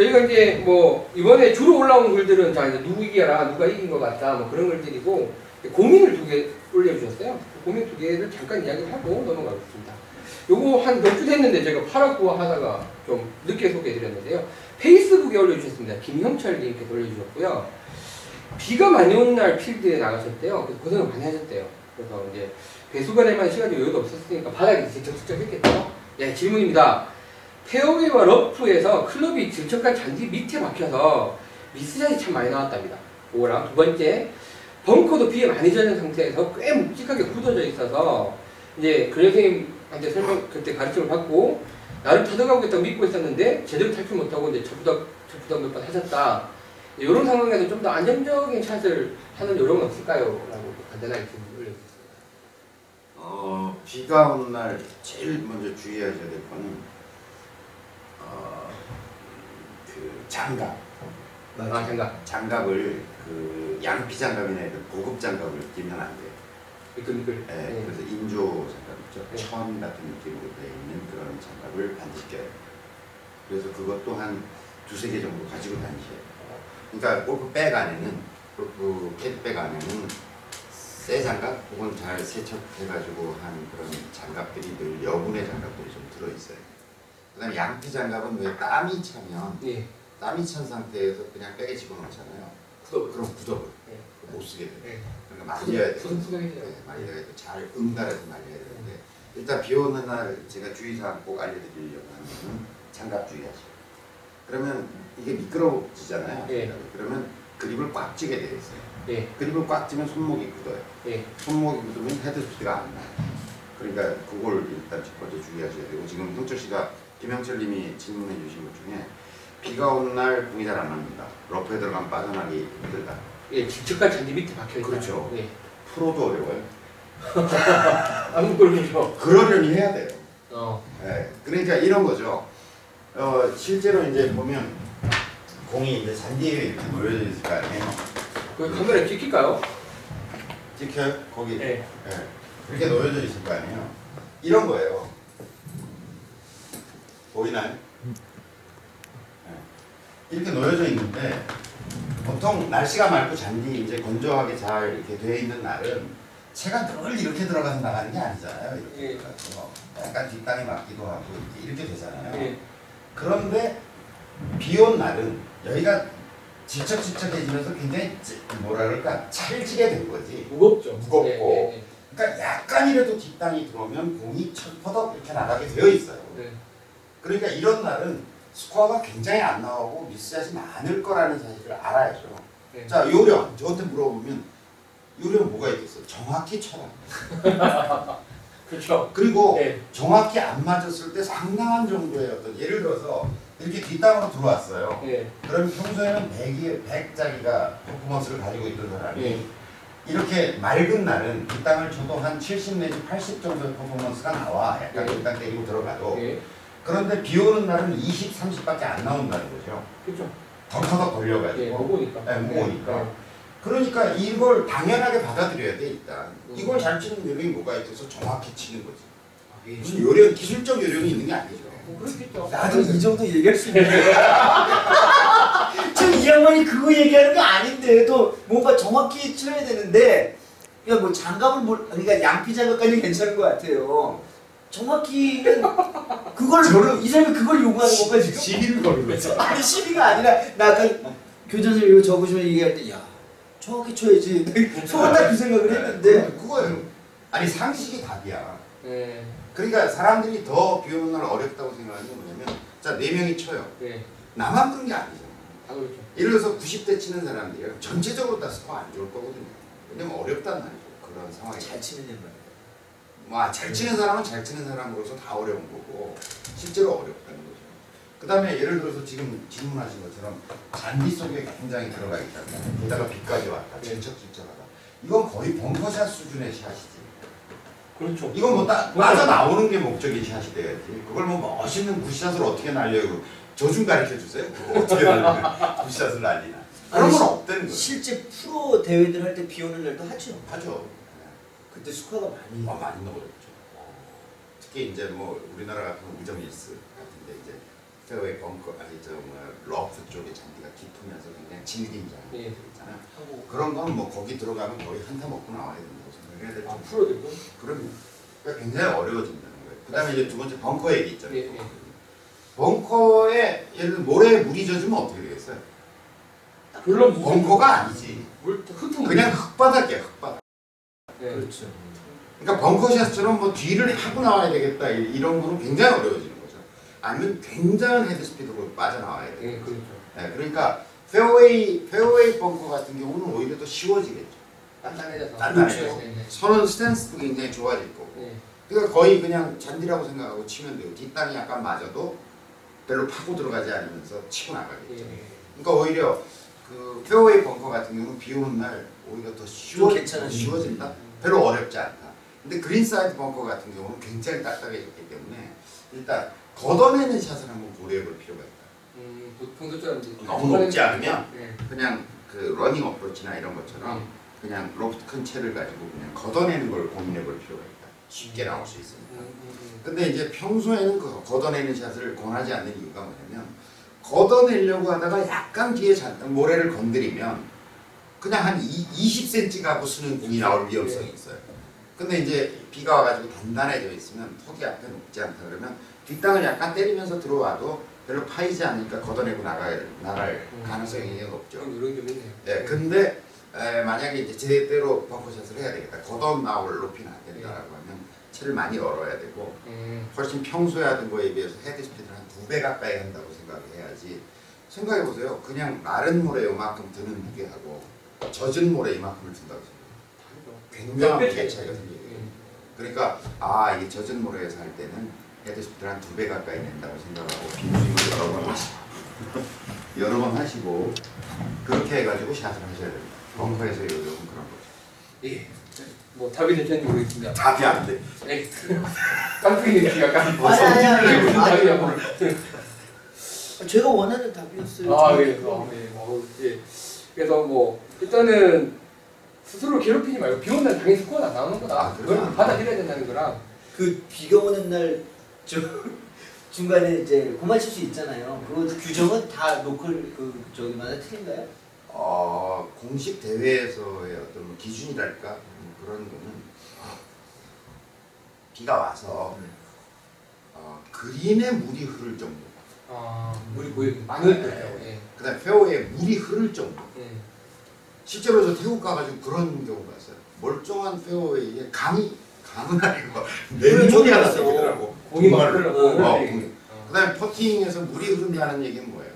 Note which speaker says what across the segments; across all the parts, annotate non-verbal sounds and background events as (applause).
Speaker 1: 저희가 이제 뭐 이번에 주로 올라온 글들은 자 이제 누구 이겨라 누가 이긴 것 같다 뭐 그런 글들이고 고민을 두 개 올려주셨어요. 그 고민 두 개를 잠깐 이야기하고 넘어가겠습니다. 요거 한 몇 주 됐는데 제가 팔았고 하다가 좀 늦게 소개해드렸는데요. 페이스북에 올려주셨습니다. 김형철 님께서 올려주셨고요. 비가 많이 오는 날 필드에 나가셨대요. 그래서 고생을 많이 하셨대요. 그래서 이제 배수관에만 시간이 여유도 없었으니까 바닥에 이제 적적했겠죠. 예, 질문입니다. 페어웨이와 러프에서 클럽이 질척한 잔디 밑에 막혀서 미스샷이 참 많이 나왔답니다. 그거랑 두 번째, 벙커도 비에 많이 젖은 상태에서 꽤 묵직하게 굳어져 있어서 이제 그래 선생님한테 설명 그때 가르침을 받고 나를 타덕하겠다고 믿고 있었는데 제대로 탈출 못하고 이제 저부닥 저부닥 몇번 하셨다. 이런 상황에서 좀 더 안정적인 샷을 하는 요령은 없을까요? 라고 간단하게 질문 올려주셨습니다.
Speaker 2: 어, 비가 오는 날 제일 먼저 주의하셔야 될 거는 어, 그 장갑,
Speaker 1: 아, 생각.
Speaker 2: 장갑을 그 양피 장갑이나 그 고급 장갑을 끼면 안 돼요.
Speaker 1: 미끌 미끌.
Speaker 2: 예,
Speaker 1: 네.
Speaker 2: 그래서 인조 장갑 있죠.
Speaker 1: 네.
Speaker 2: 천 같은 느낌으로 되어 있는 그런 장갑을 반드시 껴요. 그래서 그것도 한 두세 개 정도 가지고 다니셔야 돼요. 그러니까 골프백 안에는 골프 캐디백 안에는 새 장갑 혹은 잘 세척해가지고 한 그런 장갑들이 늘 여분의 장갑들이 좀 들어있어요. 그다음에 양피 장갑은 왜 땀이 차면
Speaker 1: 예.
Speaker 2: 땀이 찬 상태에서 그냥 백에 집어넣잖아요. 굳어 그럼 굳어버려.
Speaker 1: 네.
Speaker 2: 못 쓰게 돼요.
Speaker 1: 네.
Speaker 2: 그러니까 말려야 돼요. 네, 말려야 돼. 잘 응달아서 말려야 되는데 일단 비 오는 날 제가 주의사항 꼭 알려드리려고 하면 장갑 주의하시고 그러면 이게 미끄러워지잖아요.
Speaker 1: 예.
Speaker 2: 그러면 그립을 꽉 쥐게 되어 있어요.
Speaker 1: 예.
Speaker 2: 그립을 꽉 쥐면 손목이 굳어요.
Speaker 1: 예.
Speaker 2: 손목이 굳으면 헤드 스피드가 안 나요. 그러니까 그걸 일단 첫 번째 주의하셔야 되고 지금 형철 씨가 김영철님이 질문해 주신 것 중에 비가 오는 날 공이 잘 안 납니다. 러프에 들어가면 빠져나오기 힘들다.
Speaker 1: 예. 질척한 잔디 밑에 박혀 있다.
Speaker 2: 그렇죠.
Speaker 1: 예.
Speaker 2: 프로도 어려워요. (laughs)
Speaker 1: 아마 꼴이죠.
Speaker 2: 그러려니 해야 돼요.
Speaker 1: 어.
Speaker 2: 네, 그러니까 이런 거죠. 어, 실제로 이제 보면 공이 이제 잔디에 이렇게 놓여져 있을 거 아니에요.
Speaker 1: 그 카메라 찍힐까요?
Speaker 2: 찍혀요? 거기
Speaker 1: 예.
Speaker 2: 네. 이렇게 놓여져 있을 거 아니에요. 이런 거예요. 보이나요? 네. 이렇게 놓여져 있는데 보통 날씨가 맑고 잔디 이제 건조하게 잘 이렇게 되어 있는 날은 채가 늘 이렇게 들어가서 나가는 게 아니잖아요. 이렇게
Speaker 1: 예.
Speaker 2: 들어가서 약간 뒷땅에 맞기도 하고 이렇게, 이렇게 되잖아요.
Speaker 1: 예.
Speaker 2: 그런데 비온 날은 여기가 질척질척해지면서 굉장히 찌- 뭐라 그럴까 찰지게 된 거지.
Speaker 1: 무겁죠.
Speaker 2: 무겁고.
Speaker 1: 예, 예,
Speaker 2: 그러니까 약간이라도 뒷땅이 들어오면 공이 철퍼덕 이렇게 나가게 되어 있어요.
Speaker 1: 예. 네.
Speaker 2: 그러니까 이런 날은 스코어가 굉장히 안 나오고 미스샷이 많을 거라는 사실을 알아야죠.
Speaker 1: 네.
Speaker 2: 자 요령 저한테 물어보면 요령 뭐가 있겠어? 정확히 쳐라. (laughs)
Speaker 1: 그렇죠.
Speaker 2: 그리고
Speaker 1: 예.
Speaker 2: 정확히 안 맞았을 때 상당한 정도의 어떤 예를 들어서 이렇게 뒷땅으로 들어왔어요.
Speaker 1: 예.
Speaker 2: 그럼 평소에는 100이 100짜리가 퍼포먼스를 가지고 있던 사람이
Speaker 1: 예.
Speaker 2: 이렇게 맑은 날은 뒷땅을 쳐도 한 70 내지 80 정도의 퍼포먼스가 나와. 약간
Speaker 1: 예.
Speaker 2: 뒷땅 때리고 들어가도.
Speaker 1: 예.
Speaker 2: 그런데 비 오는 날은 20, 30밖에 안 나온다는 거죠.
Speaker 1: 그렇죠.
Speaker 2: 덜커덕
Speaker 1: 예.
Speaker 2: 걸려가지고.
Speaker 1: 무거우니까.
Speaker 2: 네, 무거우니까.
Speaker 1: 예.
Speaker 2: 그러니까 이걸 당연하게 받아들여야 돼 일단.
Speaker 1: 음.
Speaker 2: 이걸 잘 치는 요령이 뭐가 있어서 정확히 치는 거지.
Speaker 1: 예.
Speaker 2: 무슨 요령, 기술적 요령이 있는 게 아니죠.
Speaker 1: 뭐 그렇겠죠.
Speaker 3: 나도 이 정도 얘기할 수 있는데 (laughs) 지금 이 양반이 그거 얘기하는 거 아닌데도 뭔가 정확히 쳐야 되는데 그러니까 뭐 장갑을 뭘 그러니까 양피 장갑까지 괜찮은 것 같아요 정확히는 그걸 이 사람이 그걸 요구하는 건가 지금?
Speaker 2: 시비를 거는 거죠. (laughs)
Speaker 3: 아니 시비가 아니라 나 아까 교장선생님 이거 적으시면 얘기할 때야 정확히 쳐야지 속은 딱그 생각을 했는데
Speaker 2: 그거예요. 아니 상식이 답이야.
Speaker 1: 예.
Speaker 2: 그러니까 사람들이 더 비 오는 날 어렵다고 생각하는 게 뭐냐면 자네 명이 쳐요.
Speaker 1: 예.
Speaker 2: 나만 그런 게 아니잖아.
Speaker 1: 다 그렇죠.
Speaker 2: 예를 들어서 90대 치는 사람들이 전체적으로 다 스코어 안 좋을 거거든요. 왜냐면 어렵단 말이죠. 그런 상황이.
Speaker 3: 잘 치는 양반
Speaker 2: 뭐잘 치는 사람은 잘 치는 사람으로서 다 어려운 거고 실제로 어렵다는 거죠. 그 다음에 예를 들어서 지금 질문하신 것처럼 잔디 속에 굉장히 들어가 있다. 게다가 비까지 왔다.
Speaker 1: 네.
Speaker 2: 질척질척하다. 이건 거의 벙커샷 수준의 샷이지.
Speaker 1: 그렇죠.
Speaker 2: 이건 뭐 따, 빠져나오는 게 목적인 샷이 돼야지. 그걸 뭐 멋있는 굿샷을 어떻게 날려고 저좀 가르쳐 주세요. 어떻게 날리나 (laughs) 굿샷을 날리나. 그런 건
Speaker 3: 시-
Speaker 2: 없다는 거예요.
Speaker 3: 실제 프로 대회들 할 때 비 오는 날도 하죠
Speaker 2: 하죠.
Speaker 3: 그때 스코어가 많이
Speaker 2: 아, 많이 넣어졌죠. 특히 이제 뭐 우리나라 같은 우정 일스 같은데 이제 페어웨이 벙커 아니 저 뭐야 러프 쪽에 잔디가 깊으면서 굉장히 질긴 잔디
Speaker 1: 예.
Speaker 2: 있잖아.
Speaker 1: 하고
Speaker 2: 그런 건 뭐 거기 들어가면 거의 한타 먹고 나와야 된다고 생각해야
Speaker 1: 될아
Speaker 2: 정도.
Speaker 1: 프로들도
Speaker 2: 그러면 그러니까 굉장히 어려워진다는 거예요. 그다음에 이제 두 번째 벙커 얘기 있잖아요.
Speaker 1: 예, 예.
Speaker 2: 벙커에 예를 들어 모래에 물이 젖으면 어떻게 되겠어요?
Speaker 1: 별로
Speaker 2: 벙커가 아니지.
Speaker 1: 물 젖은
Speaker 2: 그냥 흙바닥이야 흙바닥.
Speaker 1: 예.
Speaker 3: 그렇죠.
Speaker 2: 그러니까 벙커샷처럼 뭐 뒤를 하고 나와야 되겠다 이- 이런 거는 굉장히 어려워지는 거죠. 아니면 굉장한 헤드 스피드로 빠져나와야
Speaker 1: 예,
Speaker 2: 돼요.
Speaker 1: 그렇죠.
Speaker 2: 네, 그러니까 페어웨이 페어웨이 벙커 같은 경우는 오히려 더 쉬워지겠죠.
Speaker 1: 단단해져서.
Speaker 2: 단단해져서.
Speaker 1: 예, 예.
Speaker 2: 선은 스탠스도 굉장히 좋아질 거고.
Speaker 1: 예.
Speaker 2: 그러니까 거의 그냥 잔디라고 생각하고 치면 돼요. 뒷땅이 약간 맞아도 별로 파고 들어가지 않으면서 치고 나가겠죠.
Speaker 1: 예.
Speaker 2: 그러니까 오히려 그 페어웨이 벙커 같은 경우는 비 오는 날 오히려 더 쉬워. 쉬워진다. 별로 어렵지 않다. 근데 그린 사이드 벙커 같은 경우는 굉장히 딱딱해졌기 때문에 일단 걷어내는 샷을 한번 고려해 볼 필요가 있다.
Speaker 1: 음, 보- 평소처럼 이제
Speaker 2: 너무 높지 않으면
Speaker 1: 예.
Speaker 2: 그냥 그 러닝 어프로치나 이런 것처럼 그냥 로프트 큰 채를 가지고 그냥 걷어내는 걸 고민해 볼 필요가 있다. 쉽게 나올 수
Speaker 1: 음,
Speaker 2: 있으니까.
Speaker 1: 음, 음.
Speaker 2: 근데 이제 평소에는 그 걷어내는 샷을 권하지 않는 이유가 뭐냐면 걷어내려고 하다가 약간 뒤에 잔뜩 모래를 건드리면 그냥 한 20cm 가고 쓰는 공이 나올 위험성이 있어요. 근데 이제 비가 와가지고 단단해져 있으면 턱이 앞에 높지 않다 그러면 뒷땅을 약간 때리면서 들어와도 별로 파이지 않으니까 걷어내고 나갈, 나갈
Speaker 1: 음.
Speaker 2: 가능성이 높죠.
Speaker 1: 좀 이런 좀 있네요.
Speaker 2: 네, 근데 에, 만약에 이제 제대로 벙커샷을 해야 되겠다. 걷어 나올 높이는 안 된다라고 하면 채를 많이 열어야 되고
Speaker 1: 음,
Speaker 2: 훨씬 평소에 하던 거에 비해서 헤드 스피드를 한 두 배 가까이 한다고 생각해야지. 생각해 보세요. 그냥 마른 모래 요만큼 드는 무게하고 젖은 모래 이만큼을 든다고 생각해요. 굉장한
Speaker 1: 차이.
Speaker 2: 차이가 생겨요.
Speaker 1: 음.
Speaker 2: 그러니까 아 이게 젖은 모래에서 할 때는 헤드 스피드를 한두 배 가까이 낸다고 생각하고 빈스윙을 여러 번 하시고 (laughs) 여러 번 하시고 그렇게 해가지고 샷을 하셔야 됩니다. 벙커에서 요즘은 그런 거죠.
Speaker 1: 예. 뭐 답이 될지 모르겠습니다.
Speaker 2: 답이 안 돼.
Speaker 1: 예. 깜빡이 지 약간
Speaker 3: 아니, 아니, 아니, 아니. 제가 원하는 답이었어요.
Speaker 1: 아, 예. 어, 예. 어, 예. 그래서 뭐 일단은 스스로 괴롭히지 말고 비 오는 날 당연히 스코어는 안 나오는 거다.
Speaker 2: 아?
Speaker 1: 그걸 받아들여야 된다는 거랑
Speaker 3: 그 비가 오는 날 저 (laughs) 중간에 이제 고만 칠수 있잖아요. 그 규정은 다 로컬 그 저기마다 틀린가요?
Speaker 2: 어, 공식 대회에서의 어떤 뭐 기준이랄까 뭐 그런 거는 비가 와서 어, 그린에 물이 흐를 정도.
Speaker 1: 아, 물이 보이는 많을. 예.
Speaker 2: 그다음 페어웨이에 물이 흐를 정도.
Speaker 1: 예.
Speaker 2: 실제로 저 태국 가가지고 그런 경우가 있어요. 멀쩡한 페어웨이에 강이 강은 아니고 맨물이 하나
Speaker 3: 있어.
Speaker 2: 생기더라고.
Speaker 1: 공이.
Speaker 2: 공이. 그다음에 퍼팅에서 물이 흐른다는 얘기는 뭐예요?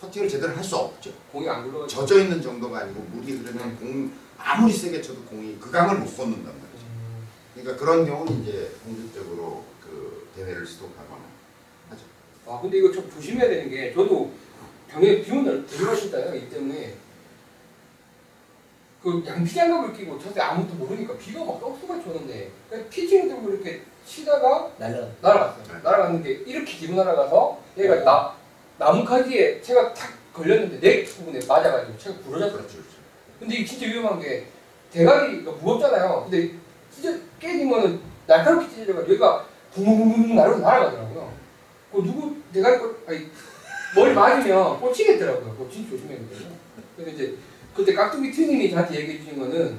Speaker 2: 퍼팅을 제대로 할 수 없죠.
Speaker 1: 공이 안 굴러.
Speaker 2: 젖어 있는 정도가 아니고 물이 흐르면 공 아무리 세게 쳐도 공이 그 강을 못 걷는단 말이죠.
Speaker 1: 음,
Speaker 2: 그러니까 그런 경우는 이제 공식적으로 그 대회를 하죠.
Speaker 1: 아 근데 이거 좀 조심해야 되는 게 저도 당연히 비 오는 날 조심하신다요. 이 때문에 그 양피장갑을 끼고 저때 아무것도 모르니까 비가 막 떡수같이 오는데 피칭 들고 이렇게 치다가
Speaker 3: 날라.
Speaker 1: 날아갔어요.
Speaker 2: 네.
Speaker 1: 날아갔는데 이렇게 뒤로 날아가서 얘가
Speaker 3: 어.
Speaker 1: 나 나뭇가지에 채가 탁 걸렸는데 내 부분에 맞아가지고 채가 부러졌어요.
Speaker 2: 그렇죠. 그렇죠.
Speaker 1: 근데 이게 진짜 위험한 게 대가리가 무겁잖아요. 근데 찢어 깨지면은 날카롭게 찢어져가지고 여기가 붕붕붕붕 날아가더라고요. 그 누구 대가리 꼴 아니 머리 맞으면 꽂히겠더라고요. 그거 진짜 조심해야 되거든요. 그래서 이제 그때 깍두기 튜님이 저한테 얘기해 주신 거는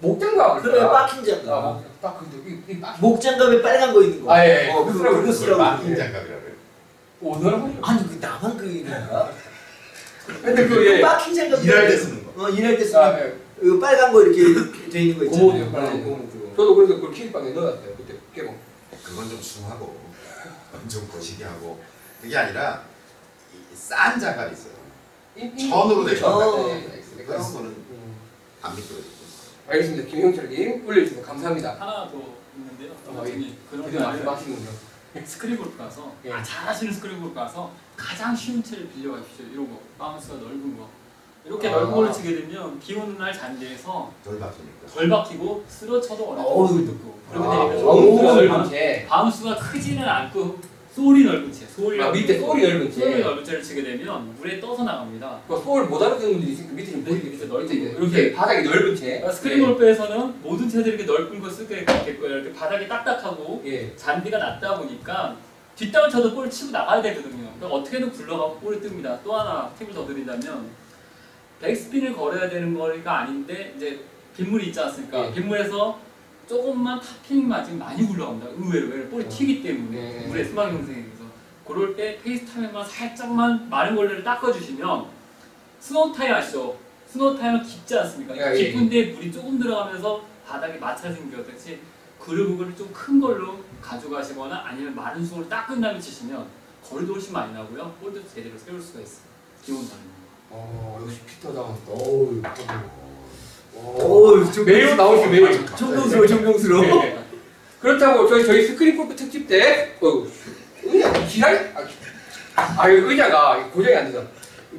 Speaker 1: 목장갑을
Speaker 3: 그래
Speaker 1: 아,
Speaker 3: 장갑.
Speaker 1: 목- 딱 근데 이, 이 빡.
Speaker 3: 목장갑에 빨간 거 있는 거.
Speaker 1: 아, 예, 예.
Speaker 3: 어, 그거 그거 쓰라고.
Speaker 2: 마킹 장갑이라고.
Speaker 1: 오늘.
Speaker 3: 아니 그 나만 그 있는가?
Speaker 1: 근데 그 예.
Speaker 3: 빠킹 장갑.
Speaker 2: 일할 때 쓰는 거.
Speaker 3: 어 일할 때
Speaker 1: 아,
Speaker 3: 쓰는
Speaker 1: 예.
Speaker 3: 이거 빨간 거 이렇게 돼 있는 거 있잖아요.
Speaker 1: 고무도 역할을
Speaker 3: 어, 고무.
Speaker 1: 저도 그래서 그걸 키즈방에 넣어놨어요. 그때 깨고.
Speaker 2: 그건 좀 숭하고 엄청 거시기 하고 그게 아니라 이싼 장갑이 있어요. 천으로 된
Speaker 1: 그렇죠.
Speaker 3: 장갑.
Speaker 1: 네.
Speaker 2: 그런 거는
Speaker 1: 음.
Speaker 2: 안 미끄러지죠.
Speaker 1: 알겠습니다. 김형철님 올려주셔서 감사합니다.
Speaker 4: 하나 더 있는데요.
Speaker 1: 어,
Speaker 4: 그런
Speaker 1: 그냥
Speaker 4: 날은
Speaker 1: 말씀하시는군요.
Speaker 4: 스크린 골프 가서
Speaker 1: 예.
Speaker 4: 아, 잘하시는 골프 가서 가장 쉬운 채를 빌려가십시오. 이런 거 bounce가 넓은 거 이렇게
Speaker 1: 아.
Speaker 4: 넓은 걸 치게 되면 비 오는 날 잔디에서
Speaker 2: 덜 박히니까.
Speaker 4: 덜 박히고 쓰러쳐도. 어렵고 듣고
Speaker 1: 아,
Speaker 4: 그렇게 바운스가
Speaker 1: 넓은 채.
Speaker 4: 바운스가 크지는 않고 소울이 넓은 채 소울이
Speaker 1: 아, 밑에 소울이 넓은 채.
Speaker 4: 소울이 넓은 채를 치게 되면 물에 떠서 나갑니다.
Speaker 1: 그 sole 못 알아듣는 분들이 있으니까 밑에 좀 보이게
Speaker 4: 밑에 넓은 거.
Speaker 1: 이렇게 바닥이 넓은 채.
Speaker 4: 그러니까 스크린 골프에서는 모든 채들이 이렇게 넓은 거 쓰게 됐고요. 이렇게 바닥이 딱딱하고
Speaker 1: 예. 예.
Speaker 4: 잔디가 낮다 보니까 뒷땅을 쳐도 볼을 치고 나가야 되거든요. 그러니까 어떻게든 굴러가고 볼이 뜹니다. 또 하나 팁을 더 드린다면 백스핀을 걸어야 되는 거리가 아닌데 이제 빗물이 있지 않습니까?
Speaker 1: 네.
Speaker 4: 빗물에서 조금만 탑핑 맞으면 많이 굴러갑니다. 의외로 왜냐면 볼이
Speaker 1: 어.
Speaker 4: 튀기 때문에
Speaker 1: 네.
Speaker 4: 물의 수막 형성에 의해서 그럴 때 face 타면만 살짝만 마른 걸레를 닦아주시면 스노우 타이어 아시죠? 스노우 타이어는 깊지 않습니까?
Speaker 1: 예, 예.
Speaker 4: 깊은데 물이 조금 들어가면서 바닥에 마찰 생겼듯이 그루브를 좀큰 걸로 가져가시거나 아니면 마른 수건으로 닦은 다음에 치시면 거리도 훨씬 많이 나고요. 볼도 제대로 세울 수가 있어요. 기본 다는 거.
Speaker 1: 어 역시 피터다.
Speaker 3: 어우,
Speaker 1: 오.
Speaker 3: 어우, 좀
Speaker 1: 매일 나오시 매일.
Speaker 3: 정명스러워, 정명스러워.
Speaker 1: 네. 그렇다고 저희 저희 스크린 골프 특집 때 어우 의자 기다리 아, 아유 의자가 고정이 안 돼서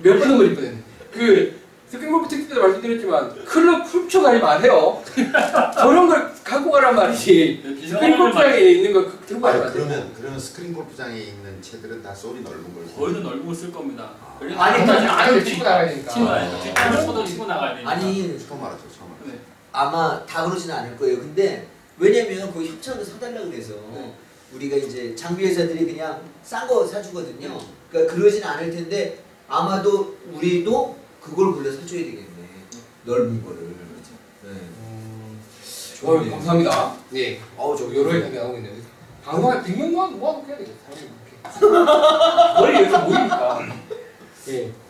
Speaker 1: 몇번 넘어질 뻔했네. 그 스크린 골프 특집 때도 말씀드렸지만 클럽 훔쳐가지 마세요. (laughs) 저런 걸 갖고 가란 말이지. 스크린 골프장에 있는 거 그- 들고 가지
Speaker 2: 아니. 그러면 그러면 스크린 골프장에 있는 채들은 다 소리 넓은 걸.
Speaker 4: 거의도 넓은 걸쓸 겁니다. 그래서
Speaker 3: 아니,
Speaker 4: 항상
Speaker 1: 일단 안을 치고 나가야 되니까.
Speaker 4: 치고 나가야 돼요. 뒷땅을 쳐도 치고 나가야 되니까.
Speaker 3: 아니,
Speaker 2: 처음 알았죠, 처음 알았죠.
Speaker 4: 네.
Speaker 3: 아마 다 그러지는 않을 거예요. 근데 왜냐면 그 협찬을 사달라 그래서
Speaker 1: 네.
Speaker 3: 우리가 이제 장비 회사들이 그냥 싼 거 사주거든요. 그러니까 그러진 않을 텐데 아마도 우리도 그걸 골라 사줘야 되겠네. 넓은 거를. 네.
Speaker 1: 어, 감사합니다. 네.
Speaker 3: 어우 저
Speaker 1: 여러 개 나오고 있네요. 100명 모아 모아놓고 해야 되겠다. 이렇게. (laughs) 머리 여기서 모이니까. 예.